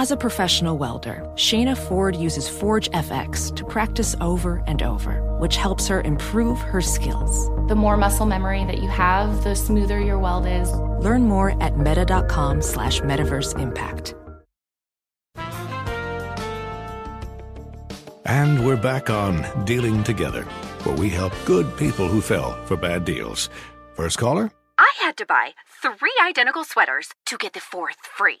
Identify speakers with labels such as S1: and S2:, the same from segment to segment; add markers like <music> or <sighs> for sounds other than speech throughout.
S1: As a professional welder, Shayna Ford uses Forge FX to practice over and over, which helps her improve her skills.
S2: The more muscle memory that you have, the smoother your weld is.
S1: Learn more at meta.com slash metaverse impact.
S3: And we're back on Dealing Together, where we help good people who fell for bad deals. First caller?
S4: I had to buy three identical sweaters to get the fourth free.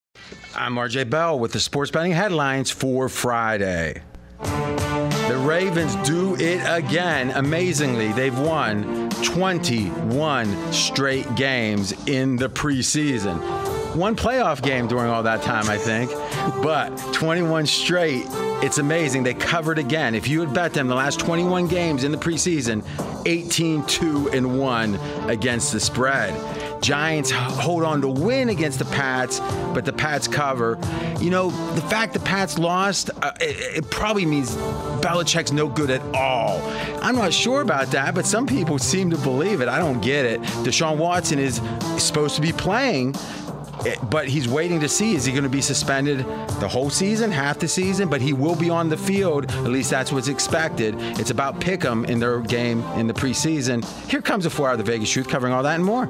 S5: I'm RJ Bell with the sports betting headlines for Friday. The Ravens do it again. Amazingly, they've won 21 straight games in the preseason. One playoff game during all that time, I think, but 21 straight. It's amazing. They covered again. If you had bet them the last 21 games in the preseason, 18 2 and 1 against the spread. Giants hold on to win against the Pats, but the Pats cover. You know, the fact the Pats lost, uh, it, it, probably means Belichick's no good at all. I'm not sure about that, but some people seem to believe it. I don't get it. Deshaun Watson is supposed to be playing. Eh, but he's waiting to see is he going to be suspended the whole season, half the season? But he will be on the field. At least that's what's expected. It's about Pick'em in their game in the preseason. Here comes a four-hour The Vegas Truth, covering all that and more.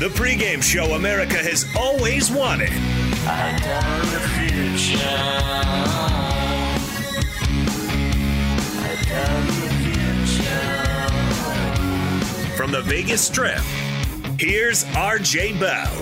S6: The pregame show America has always wanted. From the Vegas Strip, here's RJ Bell.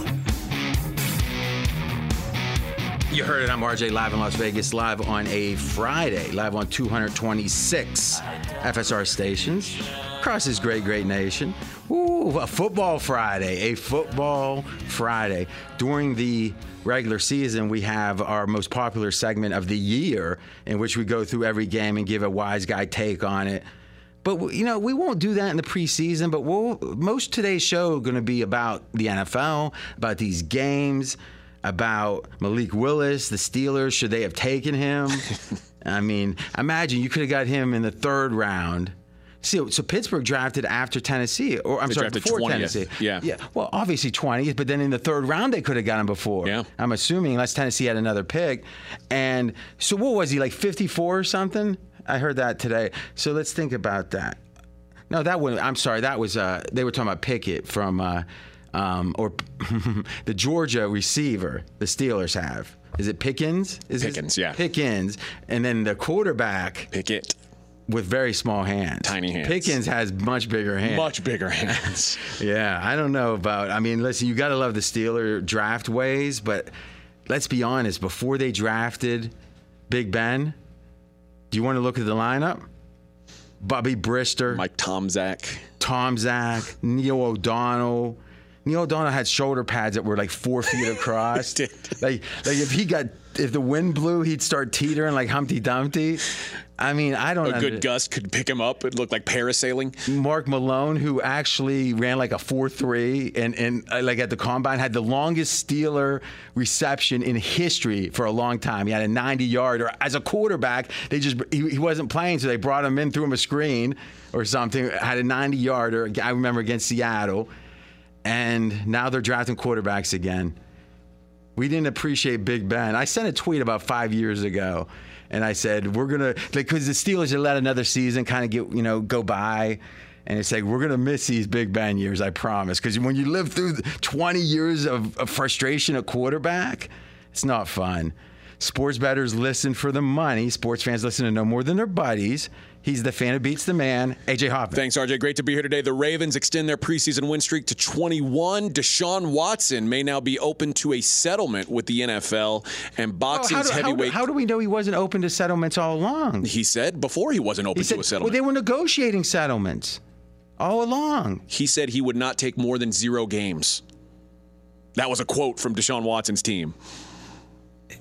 S5: You heard it. I'm RJ live in Las Vegas, live on a Friday, live on 226 FSR stations across this great, great nation. Ooh, a football Friday, a football Friday. During the regular season, we have our most popular segment of the year in which we go through every game and give a wise guy take on it. But you know, we won't do that in the preseason. But we'll, most today's show going to be about the NFL, about these games, about Malik Willis, the Steelers. Should they have taken him? <laughs> I mean, imagine you could have got him in the third round. See, so Pittsburgh drafted after Tennessee, or I'm
S7: They
S5: sorry, before
S7: 20th.
S5: Tennessee.
S7: Yeah.
S5: yeah. Well, obviously 20th, but then in the third round they could have got him before.
S7: Yeah.
S5: I'm assuming, unless Tennessee had another pick. And so, what was he like 54 or something? I heard that today. So let's think about that. No, that one. I'm sorry. That was uh, they were talking about Pickett from uh, um, or <laughs> the Georgia receiver the Steelers have. Is it Pickens? Is his-
S8: Pickens, yeah.
S5: Pickens, and then the quarterback
S8: Pickett.
S5: With very small hands.
S8: Tiny hands.
S5: Pickens has much bigger hands.
S8: Much bigger hands. <laughs>
S5: Yeah, I don't know about. I mean, listen, you got to love the Steeler draft ways, but let's be honest. Before they drafted Big Ben, do you want to look at the lineup? Bubby Brister,
S8: Mike Tomczak.
S5: Tom Zach, Neil O'Donnell. Neil O'Donnell had shoulder pads that were like four feet <laughs> across. like, like if he got, if the wind blew, he'd start teetering like Humpty Dumpty. I mean, I don't. Know.
S8: A
S5: under-
S8: good gust could pick him up. It looked like parasailing.
S5: Mark Malone, who actually ran like a 4 3 and, and uh, like at the combine, had the longest Steeler reception in history for a long time. He had a 90 yarder. As a quarterback, they just, he, he wasn't playing, so they brought him in, threw him a screen or something, had a 90 yarder. I remember against Seattle. And now they're drafting quarterbacks again. We didn't appreciate Big Ben. I sent a tweet about five years ago, and I said we're gonna because the Steelers had let another season kind of get you know go by, and it's like we're gonna miss these Big Ben years. I promise. Because when you live through 20 years of, of frustration at quarterback, it's not fun. Sports bettors listen for the money. Sports fans listen to no more than their buddies. He's the fan who beats the man. AJ Hoffman.
S8: Thanks, RJ. Great to be here today. The Ravens extend their preseason win streak to 21. Deshaun Watson may now be open to a settlement with the NFL and
S5: Oh,
S8: boxing's
S5: how, do, how do-
S8: heavyweight.
S5: how do we know he wasn't open to settlements all along?
S8: he said before he wasn't open
S5: He said,
S8: to a settlement.
S5: well, they were negotiating settlements all along.
S8: he said he would not take more than zero games. That was a quote from Deshaun Watson's team,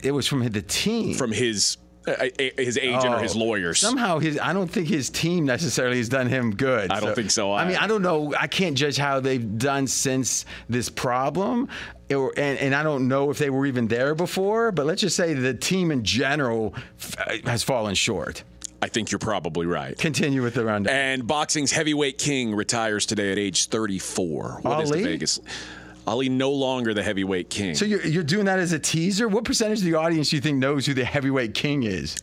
S5: It was from the team.
S8: from his uh, his agent or his
S5: Oh.
S8: lawyers.
S5: Somehow, his I don't think his team necessarily has done him good.
S8: I don't think so
S5: I mean. I don't know. I can't judge how they've done since this problem, or, and, and I don't know if they were even there before. But let's just say the team in general f- has fallen short.
S8: I think you're probably right.
S5: Continue with the rundown.
S8: And boxing's heavyweight king retires today at age 34. What is
S5: Ali?
S8: the Vegas? Ali no longer the heavyweight king.
S5: so you're, you're doing that as a teaser. What percentage of the audience do you think knows who the heavyweight king is?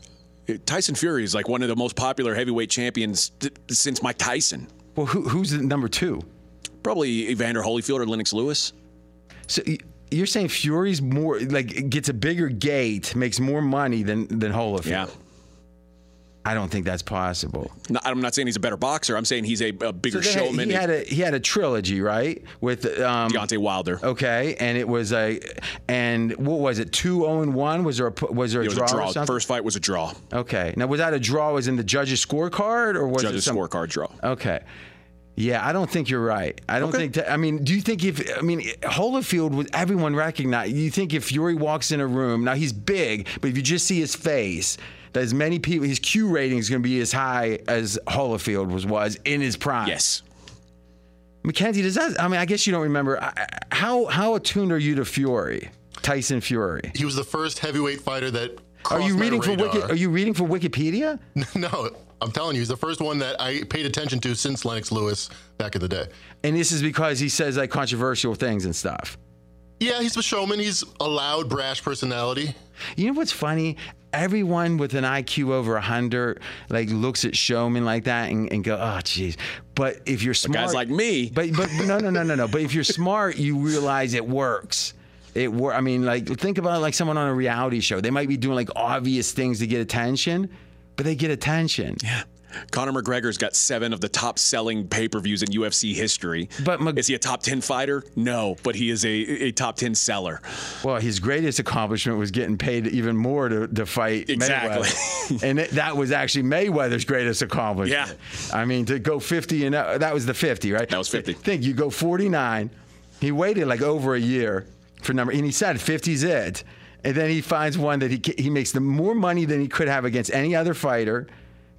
S8: Tyson Fury is like one of the most popular heavyweight champions th- since Mike Tyson.
S5: Well, who, who's the number two?
S8: Probably Evander Holyfield or Lennox Lewis.
S5: So you're saying Fury's more like gets a bigger gate, makes more money than than Holyfield?
S8: Yeah.
S5: I don't think that's possible.
S8: No, I'm not saying he's a better boxer. I'm saying he's a, a bigger
S5: So
S8: showman.
S5: He had a he had a trilogy, right? With um,
S8: Deontay Wilder.
S5: Okay, and it was a and what was it? Two zero and one. Was there a was there a
S8: It was
S5: draw?
S8: a
S5: or
S8: draw.
S5: something?
S8: First fight was a draw.
S5: Okay. Now was that a draw? Was in the judges' scorecard or was it
S8: Judges
S5: some,
S8: scorecard draw.
S5: Okay. Yeah, I don't think you're right. I don't
S8: Okay.
S5: think that. I mean, do you think if I mean Holyfield was everyone recognized? You think if Fury walks in a room now he's big, but if you just see his face, that as many people his Q rating is going to be as high as Holyfield was was in his prime.
S8: Yes.
S5: Mackenzie, does that? I mean, I guess you don't remember. I- I- How how attuned are you to Fury, Tyson Fury?
S7: He was the first heavyweight fighter that.
S5: Are you reading for. Wiki, Are you reading for Wikipedia? <laughs>
S7: No, I'm telling you, he's the first one that I paid attention to since Lennox Lewis back in the day.
S5: And this is because he says like controversial things and stuff.
S7: Yeah, he's a showman. He's a loud, brash personality.
S5: You know what's funny? Everyone with an IQ over 100 like looks at showmen like that and, and go, oh, jeez. But if you're smart,
S8: guys like me.
S5: But but no no no no no. But if you're smart, you realize it works. It wor- I mean, like think about like someone on a reality show. They might be doing like obvious things to get attention, but they get attention.
S8: Yeah. Conor McGregor's got seven of the top selling pay per views in UFC history.
S5: But Mc-
S8: is he a top 10 fighter? No, but he is a, a top 10 seller.
S5: Well, his greatest accomplishment was getting paid even more to, to fight
S8: Exactly.
S5: Mayweather. <laughs> and it, that was actually Mayweather's greatest accomplishment.
S8: Yeah.
S5: I mean, to go 50 and uh, that was the 50, right?
S8: That was 50.
S5: Think you go 49. He waited like over a year for number, and he said 50's it. And then he finds one that he he makes the more money than he could have against any other fighter.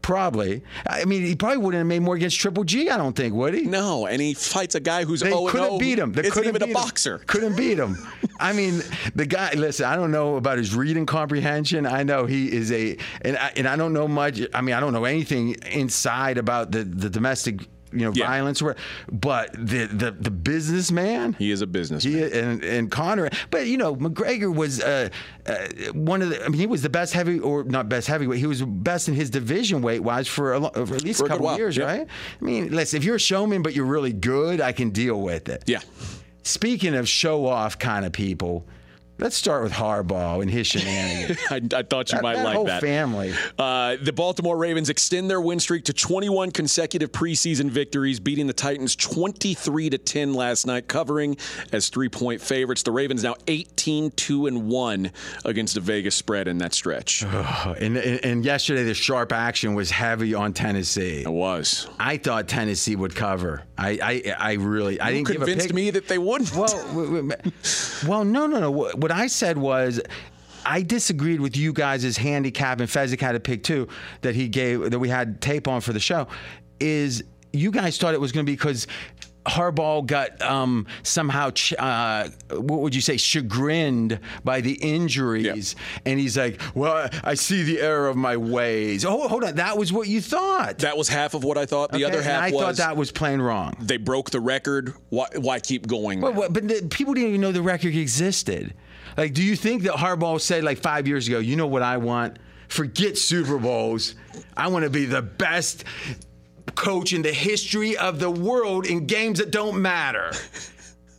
S5: Probably. I mean, he probably wouldn't have made more against Triple G. I don't think, would he?
S8: No, and he fights a guy who's
S5: They
S8: 0
S5: couldn't
S8: 0.
S5: beat him. They
S8: isn't
S5: couldn't
S8: even a
S5: beat him.
S8: boxer.
S5: Couldn't beat him. I mean, the guy. Listen, I don't know about his reading comprehension. I know he is a, and I, and I don't know much. I mean, I don't know anything inside about the the domestic. You know,
S8: Yeah.
S5: violence, or but the the the businessman.
S8: He is a businessman.
S5: He and and Conor, but you know McGregor was uh, uh, one of the. I mean, he was the best heavy or not best heavyweight. He was best in his division weight wise for, a, for at least
S8: For
S5: a
S8: a
S5: couple
S8: while,
S5: years,
S8: yeah.
S5: right? I mean, listen, if you're a showman but you're really good, I can deal with it.
S8: Yeah.
S5: Speaking of show off kind of people, Let's start with Harbaugh and his shenanigans. <laughs>
S8: I, I thought you
S5: That-
S8: might
S5: that
S8: like
S5: whole
S8: that.
S5: family.
S8: Uh, the Baltimore Ravens extend their win streak to 21 consecutive preseason victories, beating the Titans 23 to 10 last night, covering as three-point favorites. The Ravens now 18 2 and 1 against the Vegas spread in that stretch. <sighs>
S5: and, and, and yesterday, the sharp action was heavy on Tennessee. It
S8: was.
S5: I thought Tennessee would cover. I, I, I really, I didn't give a
S8: convinced
S5: pick.
S8: me that they wouldn't.
S5: Well, well, no, no, no. What I said was. I disagreed with you guys' handicap, and Fezzik had a pick too that he gave that we had tape on for the show. Is you guys thought it was going to be because Harbaugh got um, somehow, ch- uh, what would you say, chagrined by the injuries, and he's like, "Well, I see the error of my ways." Oh, hold on, that was what you thought.
S8: That was half of what I thought. The
S5: Okay,
S8: other
S5: and
S8: half
S5: I
S8: was
S5: thought that was plain wrong.
S8: They broke the record. Why, why keep going?
S5: Well, well, but the, people didn't even know the record existed. Like, do you think that Harbaugh said like five years ago, you know what I want? Forget Super Bowls. I want to be the best coach in the history of the world in games that don't matter. <laughs>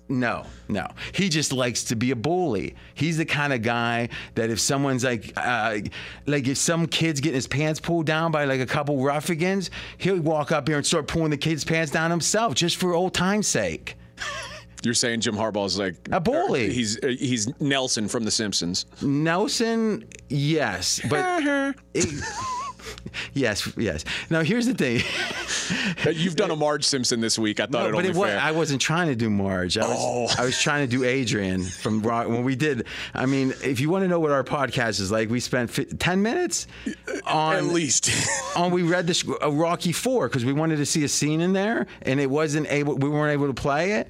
S5: No, no. He just likes to be a bully. He's the kind of guy that if someone's like, uh, like if some kid's getting his pants pulled down by like a couple ruffians, he'll walk up here and start pulling the kid's pants down himself just for old time's sake.
S8: You're saying Jim Harbaugh's like
S5: A bully.
S8: He's uh, he's Nelson from The Simpsons.
S5: Nelson, yes, <laughs> but <laughs> it- yes, yes. Now here's the thing.
S8: You've done a Marge Simpson this week. I thought
S5: No,
S8: it
S5: but
S8: only
S5: it was,
S8: fair.
S5: I wasn't trying to do Marge. I was,
S8: Oh.
S5: I was trying to do Adrian from Rock. When we did, I mean, if you want to know what our podcast is like, we spent fi- ten minutes on
S8: At least. <laughs>
S5: on we read this uh, Rocky Four because we wanted to see a scene in there, and it wasn't able. We weren't able to play it,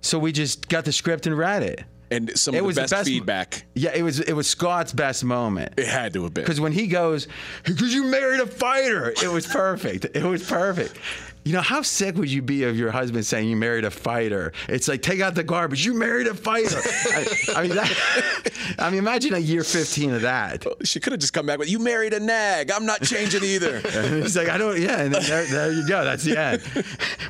S5: so we just got the script and read it.
S8: and some
S5: It
S8: of the
S5: was the
S8: best,
S5: best-
S8: feedback.
S5: Yeah, it was it was Scott's best moment.
S8: It had to have been.
S5: Because when he goes, because you married a fighter, it was perfect. It was perfect. You know, how sick would you be of your husband saying you married a fighter? It's like, take out the garbage. You married a fighter. <laughs> I, I mean, that, I mean, imagine a year 15 of that.
S8: She could have just come back with, "You married a nag. I'm not changing either." <laughs>
S5: And he's like, I don't, yeah. And there, there you go. That's the end.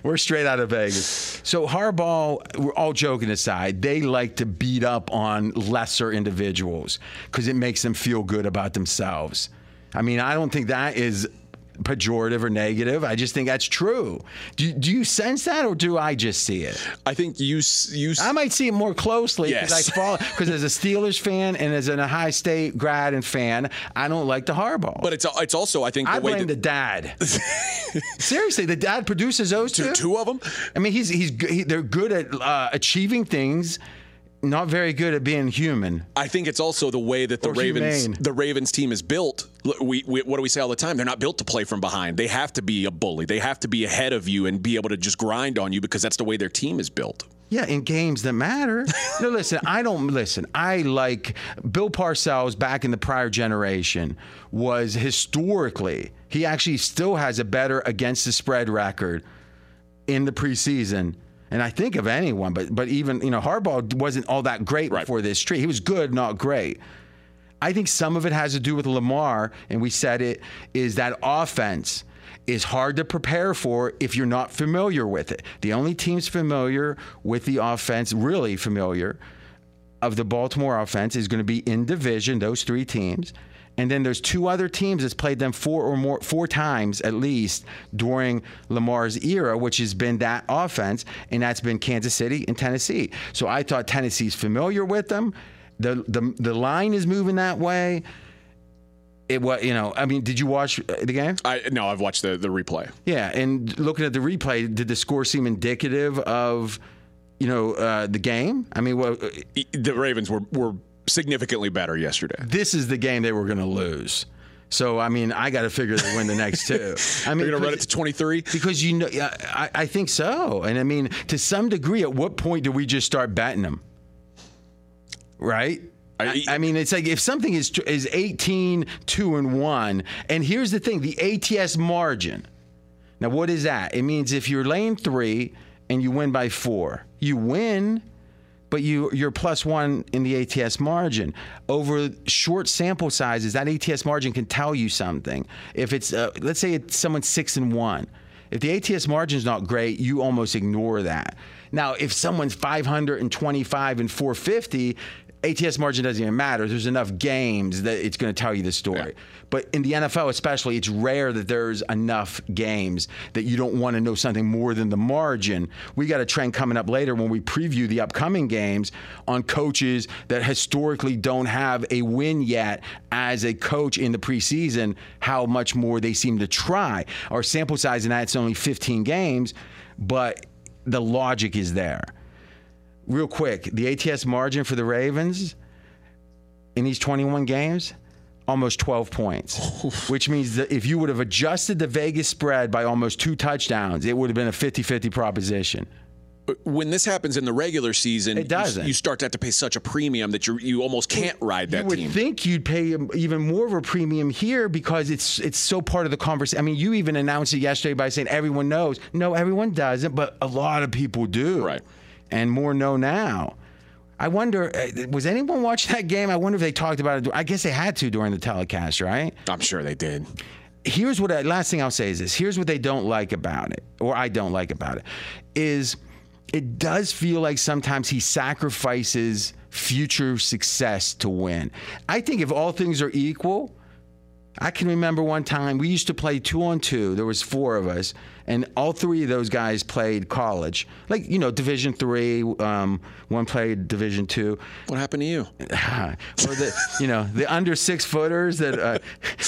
S5: We're straight out of Vegas. So Harbaugh, we're all joking aside, they like to beat up on lesser individuals because it makes them feel good about themselves. I mean, I don't think that is pejorative or negative. I just think that's true. Do, do you sense that or do I just see it?
S8: I think you you.
S5: I might see it more closely because
S8: Yes.
S5: I follow because <laughs> as a Steelers fan and as an Ohio State grad and fan, I don't like the Harbaugh.
S8: But it's it's also I think the
S5: I
S8: way
S5: blame
S8: that
S5: the dad. <laughs> Seriously, the dad produces those two.
S8: two, two of them.
S5: I mean, he's he's he, they're good at uh, achieving things, not very good at being human.
S8: I think it's also the way that the
S5: Or
S8: Ravens
S5: humane.
S8: the Ravens team is built. We, we what do we say all the time? They're not built to play from behind. They have to be a bully. They have to be ahead of you and be able to just grind on you because that's the way their team is built.
S5: Yeah, in games that matter. <laughs> no, listen, I don't listen. I like Bill Parcells back in the prior generation was historically, he actually still has a better against the spread record in the preseason. And I think of anyone, but but even, you know, Harbaugh wasn't all that great before this streak. He was good, not great. I think some of it has to do with Lamar, and we said it, is that offense is hard to prepare for if you're not familiar with it. The only teams familiar with the offense, really familiar, of the Baltimore offense is going to be in division, those three teams. And then there's two other teams that's played them four or more four times at least during Lamar's era, which has been that offense, and that's been Kansas City and Tennessee. So I thought Tennessee's familiar with them. The the the line is moving that way. It was, you know, I mean, did you watch uh, the game?
S8: I no, I've watched the the replay.
S5: Yeah, and looking at the replay, did the score seem indicative of, you know, uh, the game? I mean, well, uh,
S8: The Ravens were were significantly better yesterday.
S5: this is the game they were going to lose. So I mean, I got to figure they win the next two. I <laughs> mean,
S8: They're gonna run it to 23.
S5: because you know, I, I think so. And I mean, to some degree, at what point do we just start batting them? Right. I, I mean, it's like if something is is 18, 2 and 1, and here's the thing the ATS margin. Now, what is that? It means if you're lane three and you win by four, you win, but you, you're plus one in the ATS margin. Over short sample sizes, that ATS margin can tell you something. If it's, uh, let's say it's someone six and one, if the ATS margin is not great, you almost ignore that. Now, if someone's 525 and 450, ATS margin doesn't even matter. There's enough games that it's going to tell you the story. But in the NFL, especially, it's rare that there's enough games that you don't want to know something more than the margin. We got a trend coming up later when we preview the upcoming games on coaches that historically don't have a win yet as a coach in the preseason, how much more they seem to try. Our sample size in that's only 15 games, but the logic is there real quick, the ATS margin for the Ravens in these 21 games, almost 12 points, which means that if you would have adjusted the Vegas spread by almost two touchdowns, it would have been a 50 50 proposition.
S8: When this happens in the regular season,
S5: It doesn't.
S8: You, you start to have to pay such a premium that you you almost can't ride that
S5: you would
S8: team.
S5: think you'd pay even more of a premium here because it's it's so part of the conversation. I mean, you even announced it yesterday by saying everyone knows. No, everyone doesn't, but a lot of people do. Right. And more know now. I wonder, uh, was anyone watching that game? I wonder if they talked about it. I guess they had to during the telecast, right?
S8: I'm sure they did.
S5: Here's what I, last thing I'll say is this. Here's what they don't like about it, or I don't like about it, is it does feel like sometimes he sacrifices future success to win. I think if all things are equal, I can remember one time we used to play two on two. There was four of us, and all three of those guys played college, like you know, Division three. Um, one played Division two.
S8: What happened to you? <laughs>
S5: or the you know the under six footers that uh,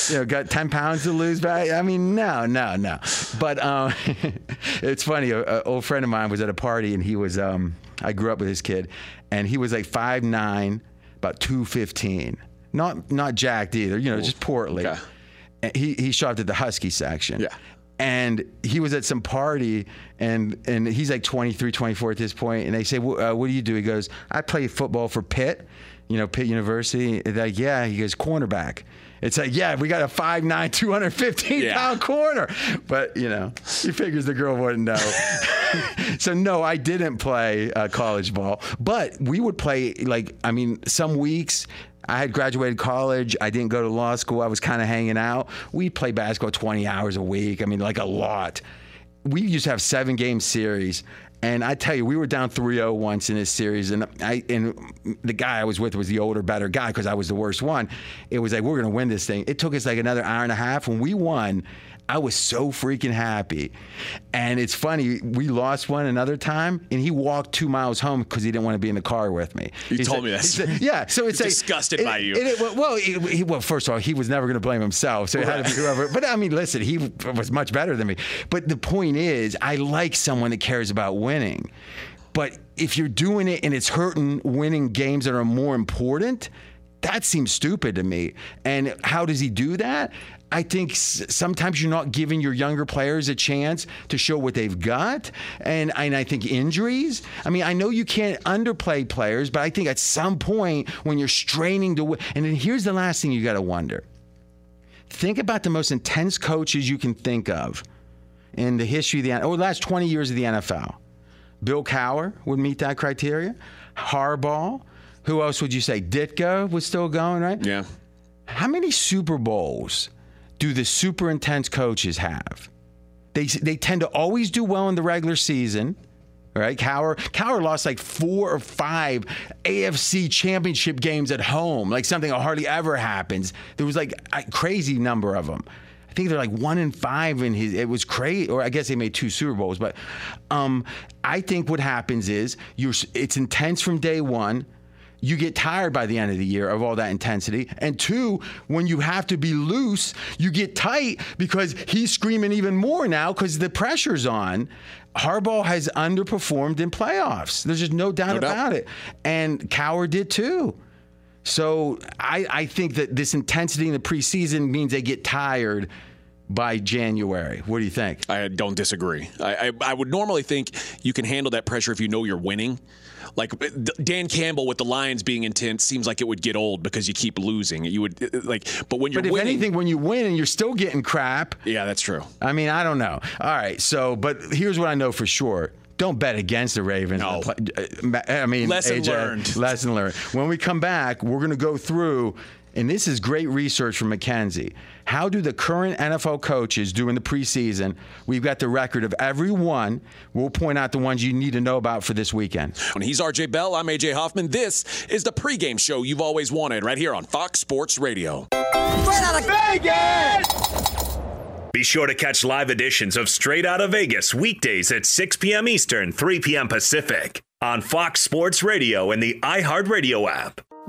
S5: you know got ten pounds to lose back. I mean, no, no, no. But um, <laughs> it's funny. An old friend of mine was at a party, and he was. Um, I grew up with this kid, and he was like five nine, about two fifteen. Not not jacked either. You know, just portly. And He he shot at the Husky section. Yeah. And he was at some party, and and he's like 23, 24 at this point. And they say, uh, "What do you do?" He goes, "I play football for Pitt, you know, Pitt University." They're like, "Yeah." He goes, "Cornerback." It's like, yeah, we got a 5'9", 215
S8: Yeah.
S5: pound corner. But, you know, he figures the girl wouldn't know. <laughs> so, no, I didn't play uh, college ball. But we would play, like, I mean, some weeks I had graduated college. I didn't go to law school. I was kind of hanging out. We play basketball 20 hours a week. I mean, like a lot. We used to have seven game series. And I tell you, we were down 3-0 once in this series, and I and the guy I was with was the older, better guy because I was the worst one. It was like we're gonna win this thing. It took us like another hour and a half. When we won, I was so freaking happy. And it's funny, we lost one another time, and he walked two miles home because he didn't want to be in the car with me.
S8: You
S5: He
S8: told
S5: said-
S8: me this.
S5: said- yeah, so it's <laughs> like
S8: disgusted
S5: it-
S8: by you.
S5: it- it- well, he- well, first of all, he was never going to blame himself, so it had to be whoever. But I mean, listen, he was much better than me. But the point is, I like someone that cares about winning. But if you're doing it and it's hurting winning games that are more important, that seems stupid to me. And how does he do that? I think sometimes you're not giving your younger players a chance to show what they've got. And, and I think injuries. I mean, I know you can't underplay players, but I think at some point when you're straining to win, and then here's the last thing you got to wonder think about the most intense coaches you can think of in the history of the or the last 20 years of the NFL. Bill Cowher would meet that criteria. Harbaugh. Who else would you say? Ditka was still going, right?
S8: Yeah.
S5: How many Super Bowls do the super intense coaches have? They they tend to always do well in the regular season. Right, Cowher. Cowher lost like four or five AFC Championship games at home, like something that hardly ever happens. There was like a crazy number of them. I think they're like one in five in his. It was crazy, or I guess they made two Super Bowls. But um, I think what happens is you're. It's intense from day one you get tired by the end of the year of all that intensity. And two, when you have to be loose, you get tight because he's screaming even more now because the pressure's on. Harbaugh has underperformed in playoffs. There's just no doubt
S8: No doubt.
S5: about it. And Cowher did too. So I, I think that this intensity in the preseason means they get tired by January. What do you think?
S8: I don't disagree. I, I, I would normally think you can handle that pressure if you know you're winning. Like Dan Campbell with the Lions being intense seems like it would get old because you keep losing. You would uh, like, but when you're
S5: But if
S8: winning,
S5: anything, when you win and you're still getting crap,
S8: yeah, that's true.
S5: I mean, I don't know. All right, so but here's what I know for sure. Don't bet against the Ravens.
S8: No.
S5: I mean,
S8: Lesson
S5: AJ,
S8: learned.
S5: Lesson learned. When we come back, we're going to go through and this is great research from McKenzie. How do the current NFL coaches do in the preseason? We've got the record of every one. We'll point out the ones you need to know about for this weekend.
S8: And he's RJ Bell. I'm AJ Hoffman. This is the pregame show you've always wanted right here on Fox Sports Radio.
S6: Straight out of Vegas! Be sure to catch live editions of Straight Out of Vegas weekdays at 6 p.m. Eastern, 3 p.m. Pacific on Fox Sports Radio and the iHeartRadio app.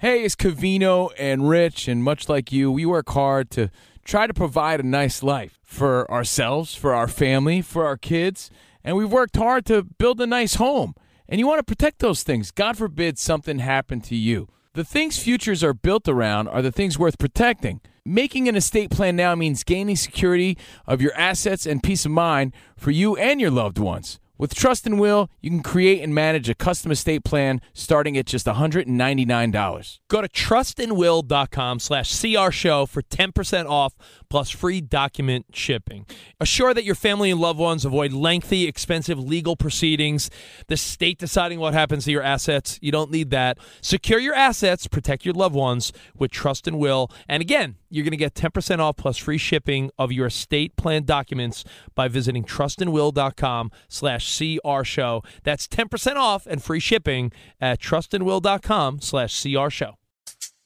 S9: Hey, it's Covino and Rich, and much like you, we work hard to try to provide a nice life for ourselves, for our family, for our kids, and we've worked hard to build a nice home. And you want to protect those things. God forbid something happened to you. The things futures are built around are the things worth protecting. Making an estate plan now means gaining security of your assets and peace of mind for you and your loved ones. With Trust and Will, you can create and manage a custom estate plan starting at just $199.
S10: Go to trustandwill.com slash CR show for 10% off plus free document shipping. Assure that your family and loved ones avoid lengthy, expensive legal proceedings, the state deciding what happens to your assets. You don't need that. Secure your assets, protect your loved ones with Trust and Will. And again, you're going to get 10% off plus free shipping of your estate plan documents by visiting trustandwill.com slash CR show. That's 10% off and free shipping at trustandwill.com slash CR show.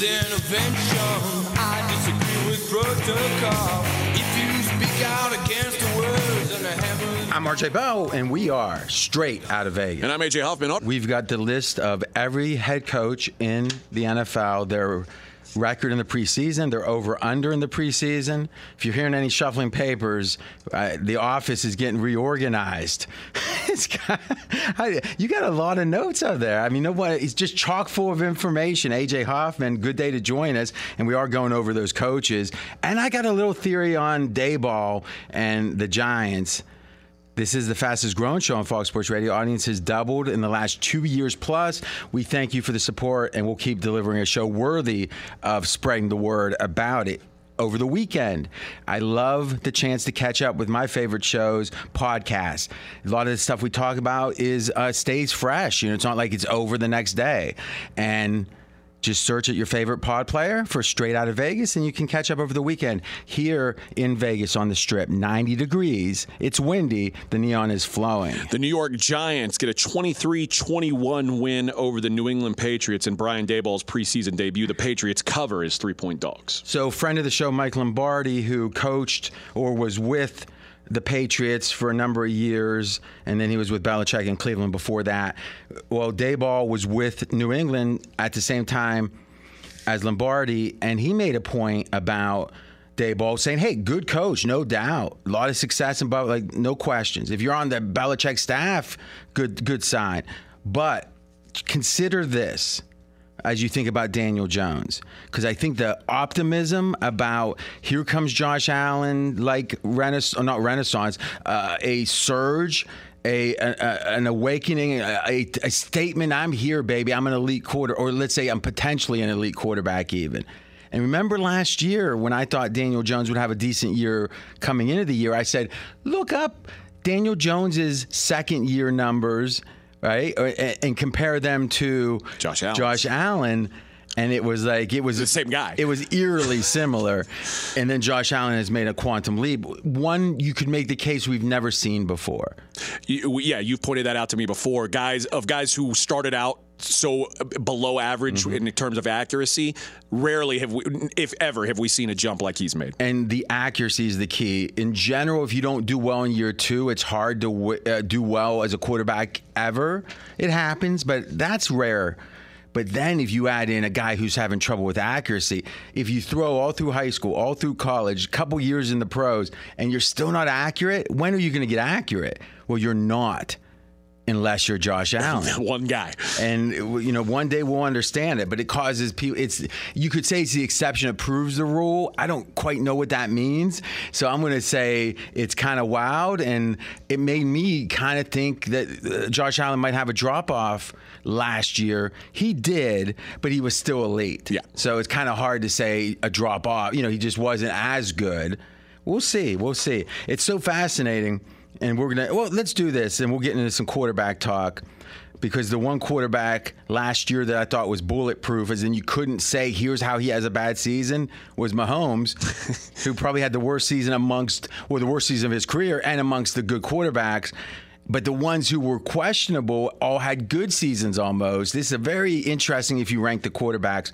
S11: I disagree with intervention. I disagree with protocol. If you speak out against the words and the heavens.
S5: I'm RJ Bell, and we are straight out of Vegas.
S8: And I'm AJ Hoffman.
S5: We've got the list of every head coach in the NFL. Their record in the preseason. They're over under in the preseason. If you're hearing any shuffling papers, uh, the office is getting reorganized. <laughs> you got a lot of notes out there. I mean, no one, it's just chock full of information. AJ Hoffman, good day to join us, and we are going over those coaches. And I got a little theory on Daboll and the Giants. This is the fastest growing show on Fox Sports Radio. Audience has doubled in the last two years plus. We thank you for the support, and we'll keep delivering a show worthy of spreading the word about it over the weekend. I love the chance to catch up with my favorite shows, podcasts. A lot of the stuff we talk about is uh, stays fresh. You know, it's not like it's over the next day. And Just search at your favorite pod player for Straight Out of Vegas, and you can catch up over the weekend. Here in Vegas on the Strip, 90 degrees. It's windy. The neon is flowing.
S8: The New York Giants get a 23 21 win over the New England Patriots in Brian Daboll's preseason debut. The Patriots cover as three point dogs.
S5: So, friend of the show, Mike Lombardi, who coached or was with the Patriots for a number of years, and then he was with Belichick in Cleveland before that. Well, Daboll was with New England at the same time as Lombardi, and he made a point about Dayball saying, "Hey, good coach, no doubt, a lot of success, and like no questions. If you're on the Belichick staff, good good sign, but consider this." As you think about Daniel Jones. Because I think the optimism about here comes Josh Allen, like Renaissance, not Renaissance, uh, a surge. A, a, an awakening, a, a statement. I'm here, baby. I'm an elite quarter, or let's say I'm potentially an elite quarterback, even. And remember last year when I thought Daniel Jones would have a decent year coming into the year, I said, look up Daniel Jones's second year numbers right? Or, and compare them to
S8: Josh Allen.
S5: Josh Allen. And it was like it was
S8: the same guy.
S5: It was eerily <laughs> similar, and then Josh Allen has made a quantum leap. One you could make the case we've never seen before.
S8: You, yeah, you've pointed that out to me before. Guys of guys who started out so below average
S5: Mm-hmm.
S8: in terms of accuracy. Rarely have we, if ever, have we seen a jump like he's made.
S5: And the accuracy is the key. In general, if you don't do well in year two, it's hard to w- uh, do well as a quarterback ever. It happens, but that's rare. But then if you add in a guy who's having trouble with accuracy, if you throw all through high school, all through college, a couple years in the pros, and you're still not accurate, when are you going to get accurate? Well, you're not unless you're Josh Allen. <laughs>
S8: One guy.
S5: And you know, one day we'll understand it, but it causes people it's you could say it's the exception that proves the rule. I don't quite know what that means. So I'm going to say it's kind of wild and it made me kind of think that uh, Josh Allen might have a drop off last year. He did, but he was still elite. Yeah. So it's kind of hard to say a drop off. You know, he just wasn't as good. We'll see. We'll see. It's so fascinating and we're gonna well let's do this and we'll get into some quarterback talk because the one quarterback last year that I thought was bulletproof as in you couldn't say here's how he has a bad season was Mahomes <laughs> who probably had the worst season amongst or the worst season of his career and amongst the good quarterbacks. But the ones who were questionable all had good seasons almost. This is a very interesting if you rank the quarterbacks.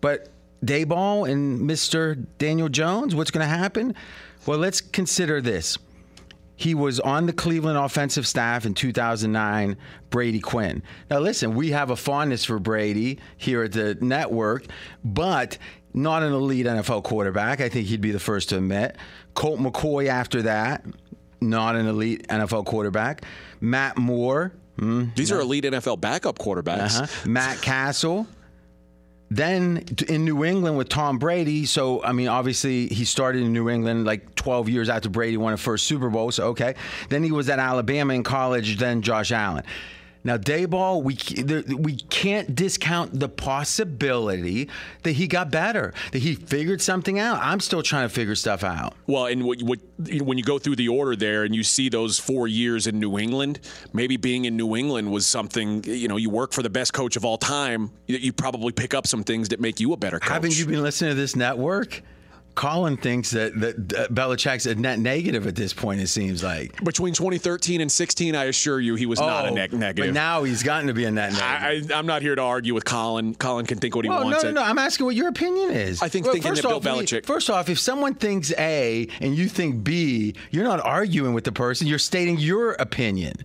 S5: But Daboll and Mr. Daniel Jones what's going to happen? Well let's consider this he was on the Cleveland offensive staff in 2009, Brady Quinn. Now, listen, we have a fondness for Brady here at the network, but not an elite NFL quarterback. I think he'd be the first to admit. Colt McCoy after that, not an elite NFL quarterback. Matt Moore. mm,
S8: These are elite NFL backup quarterbacks.
S5: uh-huh. Matt Cassel. Then in New England with Tom Brady. So, I mean, obviously he started in New England like 12 years after Brady won a first Super Bowl. So, okay. Then he was at Alabama in college, then Josh Allen. Now, Daboll, we we can't discount the possibility that he got better, that he figured something out. I'm still trying to figure stuff out.
S8: Well, and what, what, when you go through the order there and you see those four years in New England, maybe being in New England was something, you know, you work for the best coach of all time. You, you probably pick up some things that make you a better coach.
S5: Haven't you been listening to this network? Colin thinks that, that uh, Belichick's a net negative at this point, it seems like.
S8: Between 2013 and 16, I assure you he was not a
S5: Oh,
S8: neg- negative.
S5: But now he's gotten to be a net negative.
S8: I, I'm not here to argue with Colin. Colin can think what he
S5: well,
S8: wants.
S5: no, no, no. I'm asking what your opinion is.
S8: I think
S5: Well,
S8: thinking that Bill
S5: off,
S8: Belichick-
S5: First off, if someone thinks A and you think B, you're not arguing with the person. You're stating your opinion.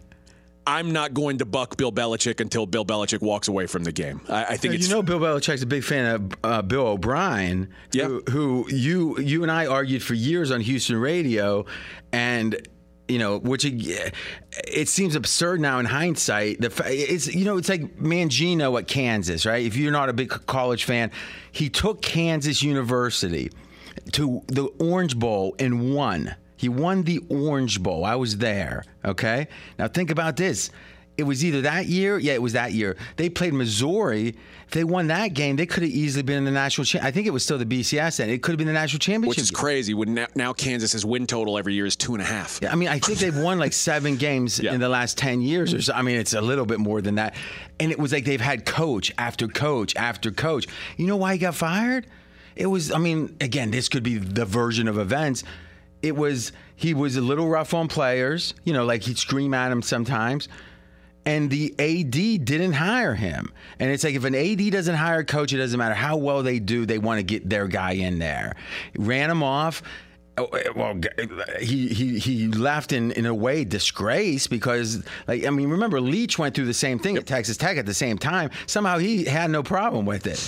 S8: I'm not going to buck Bill Belichick until Bill Belichick walks away from the game. I, I think
S5: you know Bill Belichick's a big fan of uh, Bill O'Brien, who, who you you and I argued for years on Houston radio, and you know which it, it seems absurd now in hindsight. The it's you know it's like Mangino at Kansas, right? If you're not a big college fan, he took Kansas University to the Orange Bowl and won. He won the Orange Bowl. I was there. Okay. Now think about this. it was either that year. Yeah, it was that year. They played Missouri. If they won that game, they could have easily been in the national. Cha- I think it was still the BCS, and it could have been the national championship.
S8: Which is crazy. When now, Kansas's win total every year is two and a half.
S5: Yeah, I mean, I think they've won like seven <laughs> games in the last 10 years or so. I mean, it's a little bit more than that. And it was like they've had coach after coach after coach. You know why he got fired? It was, I mean, again, this could be the version of events. It was, he was a little rough on players, you know, like he'd scream at him sometimes. And the AD didn't hire him. And it's like if an AD doesn't hire a coach, it doesn't matter how well they do, they want to get their guy in there. Ran him off. Oh, eh, Well, eh, he he he left in in a way disgrace because like I mean remember Leach went through the same thing at Texas Tech at the same time somehow he had no problem with it.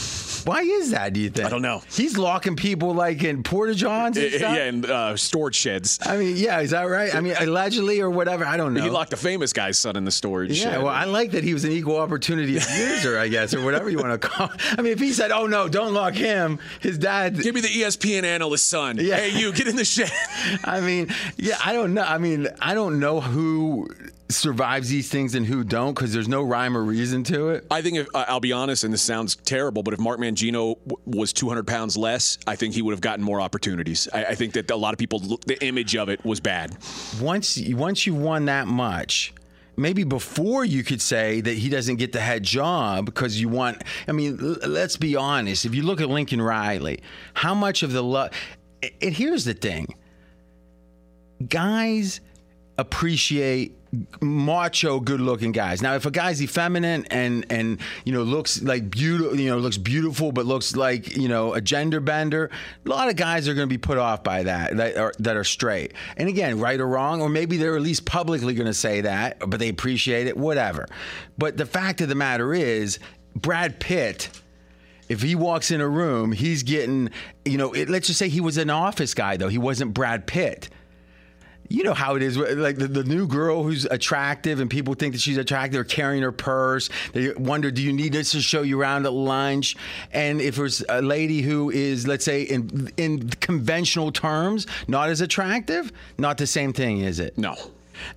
S5: Why is that? Do you think? I don't
S8: know.
S5: He's locking people like in porta johns and eh,
S8: Yeah, and uh, storage sheds.
S5: I mean, yeah, is that right? I mean, allegedly or whatever. I don't know.
S8: He locked a famous guy's son in the storage
S5: Yeah,
S8: shed.
S5: well, I like that he was an equal opportunity abuser, <laughs> I guess, or whatever you want to call. It. I mean, if he said, "Oh no, don't lock him," his dad.
S8: Give me the ESPN analyst son.
S5: Yeah.
S8: Hey, you get in the shed.
S5: I mean, yeah, I don't know. I mean, I don't know who survives these things and who don't because there's no rhyme or reason to it.
S8: I think if, uh, I'll be honest, and this sounds terrible, but if Mark Mangino w- was 200 pounds less, I think he would have gotten more opportunities. I, I think that a lot of people, look, the image of it was bad.
S5: Once once you won that much. Maybe before you could say that he doesn't get the head job because you want. I mean, l- let's be honest. If you look at Lincoln Riley, how much of the love. And here's the thing. Guys appreciate macho good looking guys. Now if a guy's effeminate and and you know looks like beautiful you know looks beautiful but looks like you know a gender bender a lot of guys are going to be put off by that that are, that are straight. And again right or wrong or maybe they're at least publicly going to say that but they appreciate it whatever. But the fact of the matter is brad pitt if he walks in a room, he's getting, you know, it, let's just say he was an office guy, though. He wasn't Brad Pitt. You know how it is, like the, the new girl who's attractive and people think that she's attractive, they're carrying her purse. They wonder, do you need this to show you around at lunch? And if there's a lady who is, let's say, in, in conventional terms, not as attractive, not the same thing, is it?
S8: No.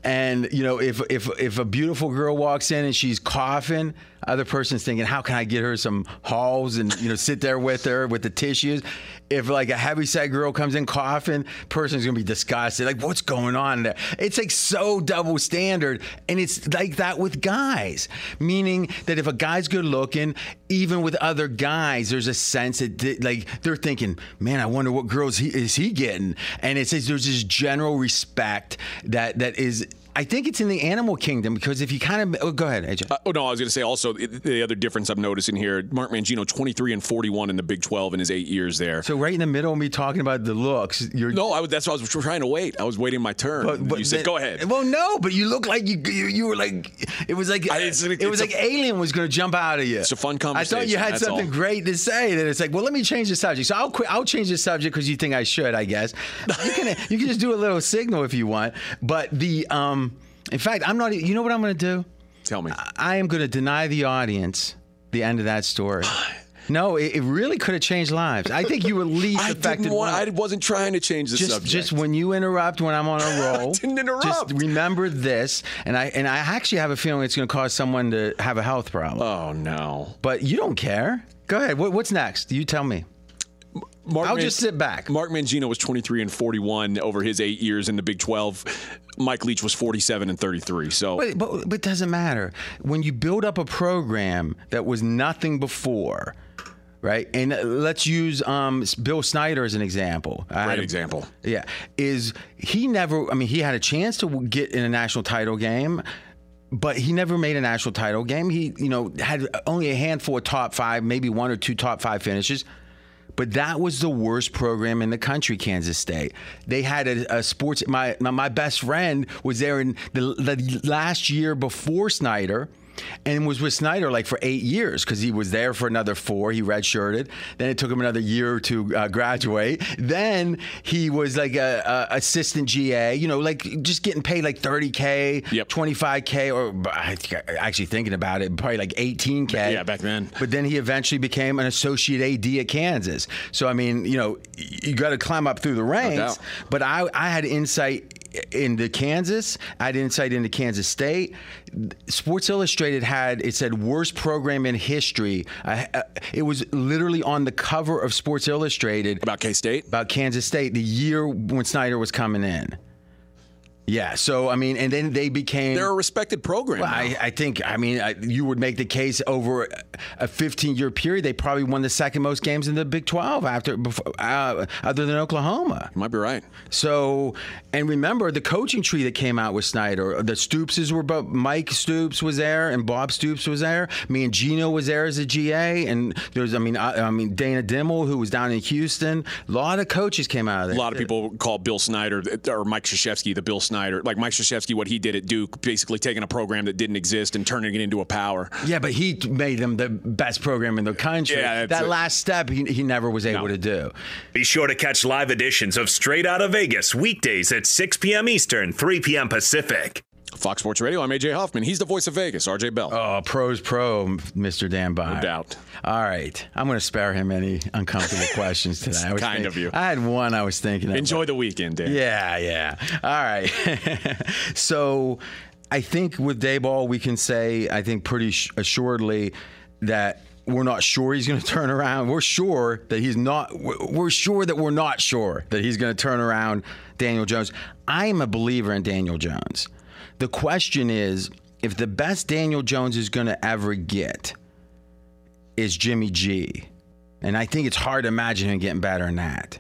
S5: And you know, if if if a beautiful girl walks in and she's coughing, other person's thinking, how can I get her some halls and you know sit there with her with the tissues. If like a heavyset girl comes in coughing, person's gonna be disgusted. Like, what's going on there? It's like so double standard, and it's like that with guys. Meaning that if a guy's good looking, even with other guys, there's a sense that like they're thinking, man, I wonder what girls he is he getting, and it says there's this general respect that that is. I think it's in the animal kingdom because if you kind of oh, go ahead, AJ.
S8: Uh, oh no, I was going to say also the- the other difference I'm noticing here: Mark Mangino, 23 and 41 in the Big 12 in his eight years there.
S5: So right in the middle of me talking about the looks, you're
S8: no, I, that's why I was trying to wait. I was waiting my turn. but you said,
S5: then-
S8: "Go ahead."
S5: Well, no, but you look like you you, you were like it was like
S8: it's-
S5: it was
S8: it's
S5: like
S8: a-
S5: alien was going to jump out of you.
S8: It's a fun conversation.
S5: I thought you had something
S8: all.
S5: great to say. That it's like, well, let me change the subject. So I'll quit. I'll change the subject because you think I should. I guess you can <laughs> you can just do a little signal if you want. But the um, in fact, I'm not. You know what I'm going to do?
S8: Tell me.
S5: I am going to deny the audience the end of that story. <sighs> No, it, it really could have changed lives. I think you at <laughs> least
S8: I
S5: affected.
S8: didn't want. I wasn't trying to change the
S5: just,
S8: subject.
S5: just when you interrupt when I'm on a <laughs> roll,
S8: didn't interrupt.
S5: Just remember this, and I and I actually have a feeling it's going to cause someone to have a health problem.
S8: Oh no!
S5: But you don't care. Go ahead. What, what's next? You tell me.
S8: Mark
S5: I'll
S8: Man-
S5: just sit back.
S8: Mark Mangino was 23 and 41 over his eight years in the Big 12. Mike Leach was 47 and 33. So
S5: But, but, but it doesn't matter. When you build up a program that was nothing before, right? And uh, let's use um, Bill Snyder as an example.
S8: Great
S5: a-
S8: example.
S5: Yeah. Is he never, I mean, he had a chance to get in a national title game. But he never made a national title game. He, you know, had only a handful of top five, maybe one or two top five finishes. But that was the worst program in the country, Kansas State. They had a, a sports. My, my best friend was there in the, the last year before Snyder, and was with Snyder like for eight years because he was there for another four. He redshirted. Then it took him another year to uh, graduate. Then he was like a, a assistant GA. You know, like just getting paid like thirty k, twenty five k, or I think- actually thinking about it, probably like eighteen k.
S8: Yeah, back then.
S5: But then he eventually became an associate AD at Kansas. So I mean, you know, you got to climb up through the ranks.
S8: doubt.
S5: but I, I had insight into Kansas. I had insight into Kansas State. Sports Illustrated had it said worst program in history. I, uh, it was literally on the cover of Sports Illustrated
S8: about K State,
S5: about Kansas State, the year when Snyder was coming in. Yeah, so I mean, and then they became.
S8: They're a respected program.
S5: Well, I, I think, I mean, I, you would make the case over a 15 year period, they probably won the second most games in the Big 12 after, before, uh, other than Oklahoma.
S8: You might be right.
S5: So, and remember the coaching tree that came out with Snyder. The Stoopses were both, Mike Stoops was there and Bob Stoops was there. Mangino was there as a GA. And there's, I mean, I, I mean, Dana Dimel, who was down in Houston. A lot of coaches came out of there.
S8: A lot of people call Bill Snyder or Mike Krzyzewski the Bill Snyder. Like Mike Krzyzewski, what he did at Duke, basically taking a program that didn't exist and turning it into a power.
S5: Yeah, but he made them the best program in the country.
S8: Yeah,
S5: that
S8: a-
S5: last step he, he never was able to do.
S6: Be sure to catch live editions of Straight Out of Vegas weekdays at 6 p.m. Eastern, 3 p.m. Pacific.
S8: Fox Sports Radio, I'm AJ Hoffman. He's the voice of Vegas, RJ Bell.
S5: Oh, pros pro, Mr. Dan Byer.
S8: No doubt.
S5: All right. I'm going to spare him any uncomfortable <laughs> questions today. I was
S8: kind of you.
S5: I had one I was thinking of.
S8: Enjoy the weekend, Dan.
S5: Yeah, yeah. All right. <laughs> so I think with Daboll, we can say, I think pretty sh- assuredly that we're not sure he's going <laughs> to turn around. We're sure that he's not, we're we're sure that we're not sure that he's going to turn around Daniel Jones. I'm a believer in Daniel Jones. The question is if the best Daniel Jones is going to ever get is Jimmy G. And I think it's hard to imagine him getting better than that.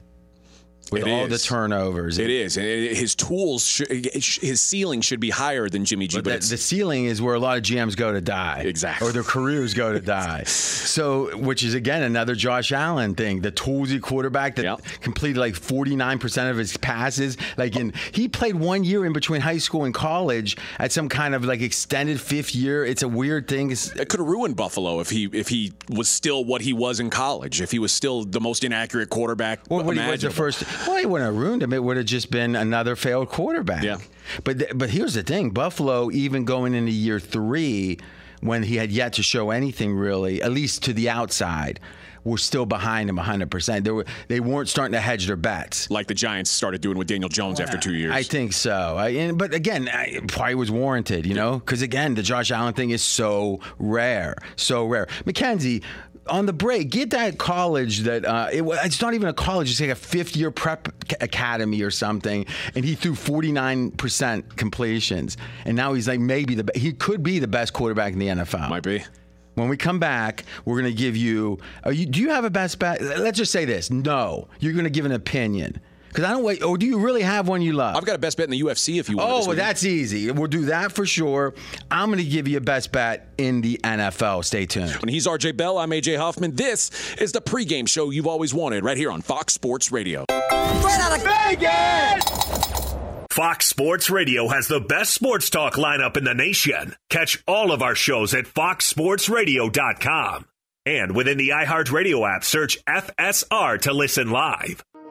S5: With
S8: It
S5: all the
S8: is.
S5: turnovers.
S8: It is. And it- his tools, should, his ceiling should be higher than Jimmy G.
S5: But
S8: But,
S5: the, the ceiling is where a lot of GMs go to die.
S8: Exactly.
S5: Or their careers go to <laughs> die. So, which is again another Josh Allen thing. The toolsy quarterback that completed like 49% of his passes. Like in, he played one year in between high school and college at some kind of like extended fifth year. It's a weird thing. It's,
S8: it could have ruined Buffalo if he if he was still what he was in college. If he was still the most inaccurate quarterback
S5: Well, when he was the first, well, wouldn't have ruined him. It would have just been another failed quarterback. Yeah. But th- but here's the thing: Buffalo, even going into year three, when he had yet to show anything really, at least to the outside, were still behind him 100. percent They were they weren't starting to hedge their bets
S8: like the Giants started doing with Daniel Jones after two years.
S5: I think so. I, and, but again, I, it probably was warranted, you know, because again, the Josh Allen thing is so rare, so rare. Mackenzie. On the break, get that college that uh, it, it's not even a college; it's like a fifth-year prep academy or something. And he threw forty-nine percent completions, and now he's like maybe the he could be the best quarterback in the NFL.
S8: Might be.
S5: When we come back, we're going to give you, are you. Do you have a best bet? Let's just say this: No, you're going to give an opinion because I don't wait. Or oh, do you really have one you love?
S8: I've got a best bet in the UFC if you want.
S5: Oh, well, that's easy. We'll do that for sure. I'm going to give you a best bet in the NFL. Stay tuned.
S8: When he's RJ Bell, I'm AJ Hoffman. This is the pregame show you've always wanted, right here on Fox Sports Radio.
S11: Straight out of Vegas!
S6: Fox Sports Radio has the best sports talk lineup in the nation. Catch all of our shows at foxsportsradio.com. And within the iHeartRadio app, search FSR to listen live.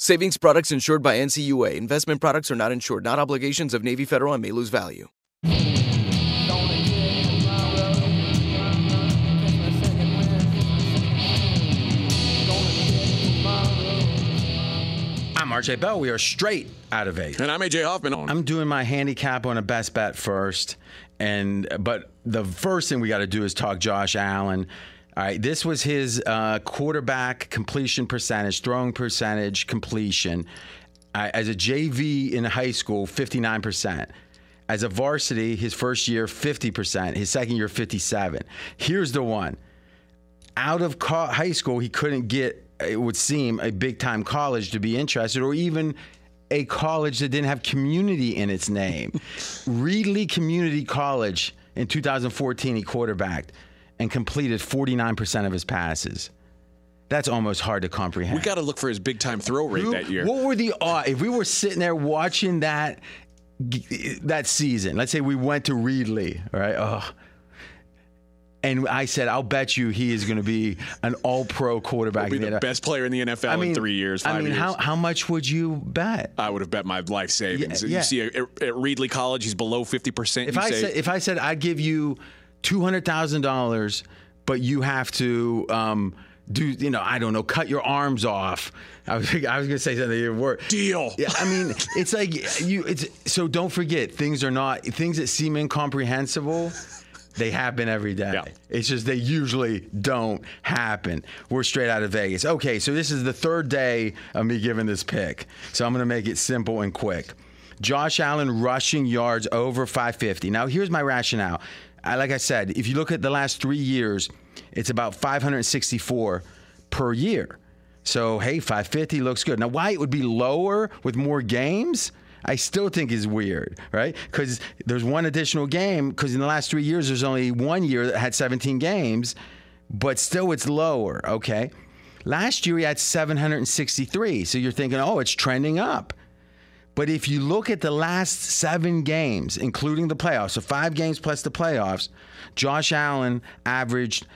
S12: Savings products insured by NCUA. Investment products are not insured, not obligations of Navy Federal and may lose value.
S5: I'm RJ Bell. We are straight out of Vegas.
S8: And I'm AJ Hoffman.
S5: I'm doing my handicap on a best bet first. And but the first thing we got to do is talk Josh Allen. All right, this was his uh, quarterback completion percentage, throwing percentage, completion. Uh, as a JV in high school, 59%. As a varsity, his first year, 50%. His second year, 57. Here's the one. Out of co- high school, he couldn't get, it would seem, a big time college to be interested or even a college that didn't have community in its name. <laughs> Reedley Community College in 2014, he quarterbacked and completed 49% of his passes. That's almost hard to comprehend.
S8: We got to look for his big time throw rate
S5: Who-
S8: that year.
S5: What were the odds? If we were sitting there watching that that season, let's say we went to Reedley, all right? Oh. And I said, I'll bet you he is going to be an all pro quarterback.
S8: He'll be
S5: in
S8: the best player in the NFL
S5: I mean-
S8: in three years,
S5: I mean,
S8: years.
S5: how, how much would you bet?
S8: I would have bet my life savings.
S5: Yeah, yeah.
S8: You see, at, at Reedley College, he's below 50%.
S5: If I
S8: say,
S5: said if I said I'd give you two hundred thousand dollars, but you have to um, do you know I don't know cut your arms off. I was I was gonna say something even worse.
S8: Deal.
S5: Yeah, I mean it's like you. It's so don't forget things are not things that seem incomprehensible. They happen every day. Yeah. It's just they usually don't happen. We're straight out of Vegas. Okay, so this is the third day of me giving this pick. So I'm going to make it simple and quick. Josh Allen rushing yards over 550. Now, here's my rationale. I, like I said, if you look at the last three years, it's about 564 per year. So, hey, 550 looks good. Now, why it would be lower with more games? I still think is weird, right? Because there's one additional game. Because in the last three years, there's only one year that had 17 games, but still it's lower. Okay. Last year he had 763. So you're thinking, oh, it's trending up. But if you look at the last seven games, including the playoffs, so five games plus the playoffs, Josh Allen averaged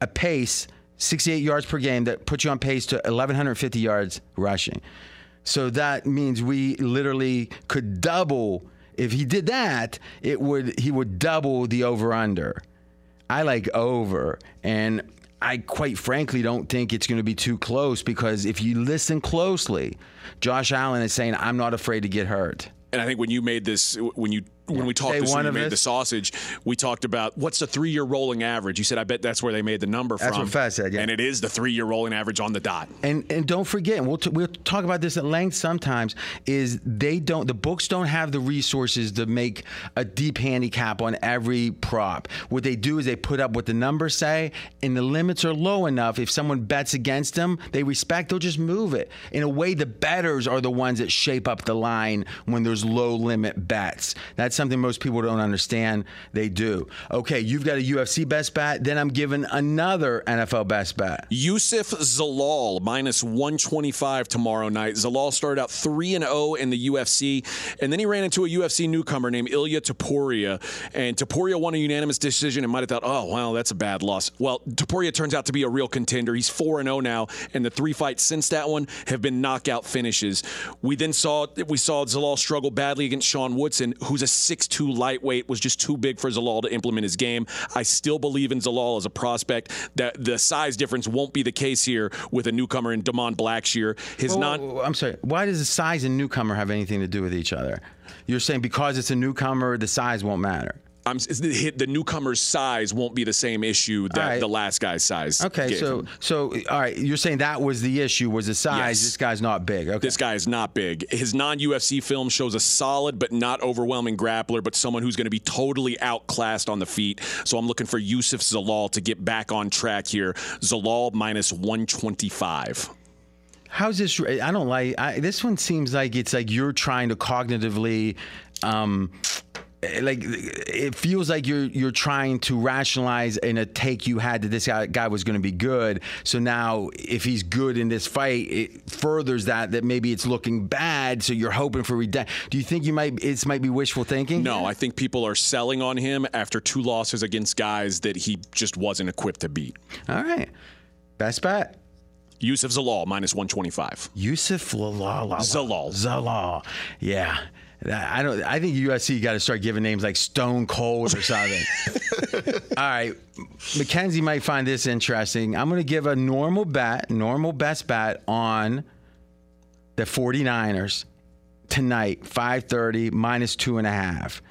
S5: a pace 68 yards per game that puts you on pace to 1,150 yards rushing. So that means we literally could double. If he did that, it would he would double the over under. I like over, and I quite frankly don't think it's going to be too close because if you listen closely, Josh Allen is saying, "I'm not afraid to get hurt."
S8: and I think when you made this, when you when we talked
S5: Day
S8: this,
S5: one
S8: and you
S5: of
S8: made the sausage, we talked about what's the three year rolling average. You said, I bet that's where they made the number
S5: That's
S8: from.
S5: what Fez said, yeah.
S8: And it is the three year rolling average on the dot.
S5: And and don't forget, and we'll t- we'll talk about this at length sometimes. Is they don't the books don't have the resources to make a deep handicap on every prop. What they do is they put up what the numbers say, and the limits are low enough. If someone bets against them, they respect. They'll just move it. In a way, the betters are the ones that shape up the line when there's low limit bets. That's something most people don't understand. They do. Okay, you've got a UFC best bet. Then I'm giving another NFL best bet.
S8: Youssef Zalal minus 125 tomorrow night. Zalal started out 3 and 0 in the UFC, and then he ran into a UFC newcomer named Ilia Topuria. And Topuria won a unanimous decision and might have thought, oh, wow, that's a bad loss. Well, Taporia turns out to be a real contender. He's 4 and 0 now, and the three fights since that one have been knockout finishes. We then saw we saw Zalal struggle badly against Sean Woodson, who's a 6'2 lightweight was just too big for Zalal to implement his game. I still believe in Zalal as a prospect. That the size difference won't be the case here with a newcomer in Damon Blackshear. His non
S5: I'm sorry. Why does the size and newcomer have anything to do with each other? You're saying because it's a newcomer, the size won't matter.
S8: I'm, the, the newcomer's size won't be the same issue that
S5: right.
S8: the last guy's size.
S5: Okay, so
S8: him.
S5: so all right, you're saying that was the issue was the size.
S8: Yes.
S5: This guy's not big. Okay.
S8: This guy is not big. His non UFC film shows a solid but not overwhelming grappler, but someone who's going to be totally outclassed on the feet. So I'm looking for Youssef Zalal to get back on track here. Zalal minus 125.
S5: How's this? I don't like. I, this one seems like it's like you're trying to cognitively. Um, Eh, like eh, it feels like you're you're trying to rationalize in a take you had that this guy, guy was going to be good. So now, if he's good in this fight, it furthers that that maybe it's looking bad. So you're hoping for redemption. Do you think you might it might be wishful thinking?
S8: No, I think people are selling on him after two losses against guys that he just wasn't equipped to beat.
S5: All right, best bet.
S8: Youssef Zalal minus 125.
S5: Youssef Zalal.
S8: Zalal.
S5: Zalal. Yeah. I don't. I think UFC got to start giving names like Stone Cold or something. <laughs> All right, Mackenzie might find this interesting. I'm going to give a normal bet, normal best bet on the 49ers tonight, 5:30 minus two and a half.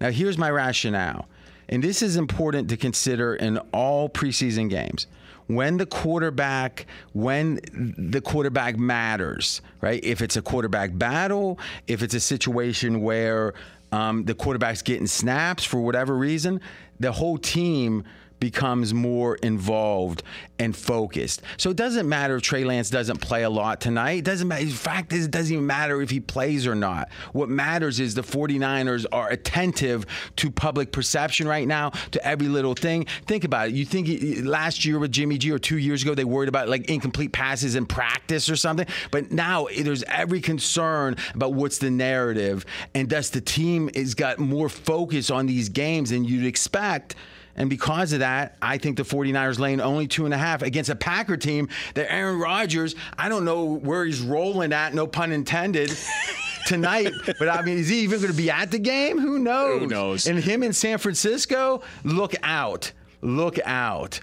S5: Now, here's my rationale, and this is important to consider in all preseason games when the quarterback when the quarterback matters right? If it's a quarterback battle if it's a situation where um, the quarterback's getting snaps for whatever reason the whole team becomes more involved and focused. So it doesn't matter if Trey Lance doesn't play a lot tonight. It doesn't matter. In fact, it doesn't even matter if he plays or not. What matters is the 49ers are attentive to public perception right now, to every little thing. Think about it. You think last year with Jimmy G or two years ago, they worried about like incomplete passes in practice or something. But now there's every concern about what's the narrative. And thus the team has got more focus on these games than you'd expect. And because of that, I think the 49ers laying only two and a half against a Packer team that Aaron Rodgers, I don't know where he's rolling at, no pun intended. <laughs> Tonight, but I mean, is he even going to be at the game? Who knows?
S8: Who knows?
S5: And him in San Francisco, look out. Look out.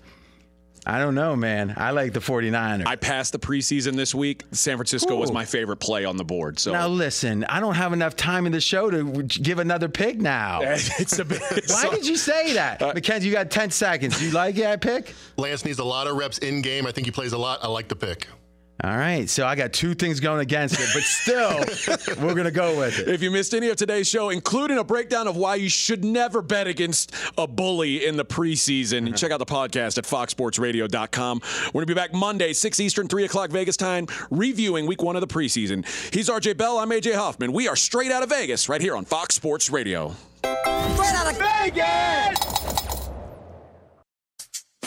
S5: I don't know, man. I like the 49ers.
S8: I passed the preseason this week. San Francisco
S5: Ooh.
S8: was my favorite play on the board. So
S5: now listen, I don't have enough time in the show to give another pick now. <laughs>
S8: it's a bit. <laughs>
S5: Why did you say that,
S8: Uh,
S5: Mackenzie? You got 10 seconds. Do you like that pick?
S13: Lance needs a lot of reps in game. I think he plays a lot. I like the pick.
S5: All right, so I got two things going against it, but still, <laughs> we're going to go with it.
S8: If you missed any of today's show, including a breakdown of why you should never bet against a bully in the preseason, mm-hmm. check out the podcast at foxsportsradio.com. We're going to be back Monday, 6 Eastern, 3 o'clock Vegas time, reviewing week one of the preseason. He's RJ Bell. I'm AJ Hoffman. We are straight out of Vegas right here on Fox Sports Radio.
S11: Straight out of Vegas!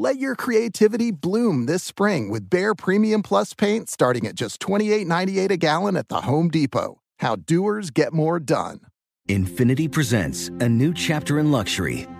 S14: Let your creativity bloom this spring with Behr Premium Plus paint starting at just $28.98 a gallon at the Home Depot. How doers get more done.
S15: Infiniti presents a new chapter in luxury,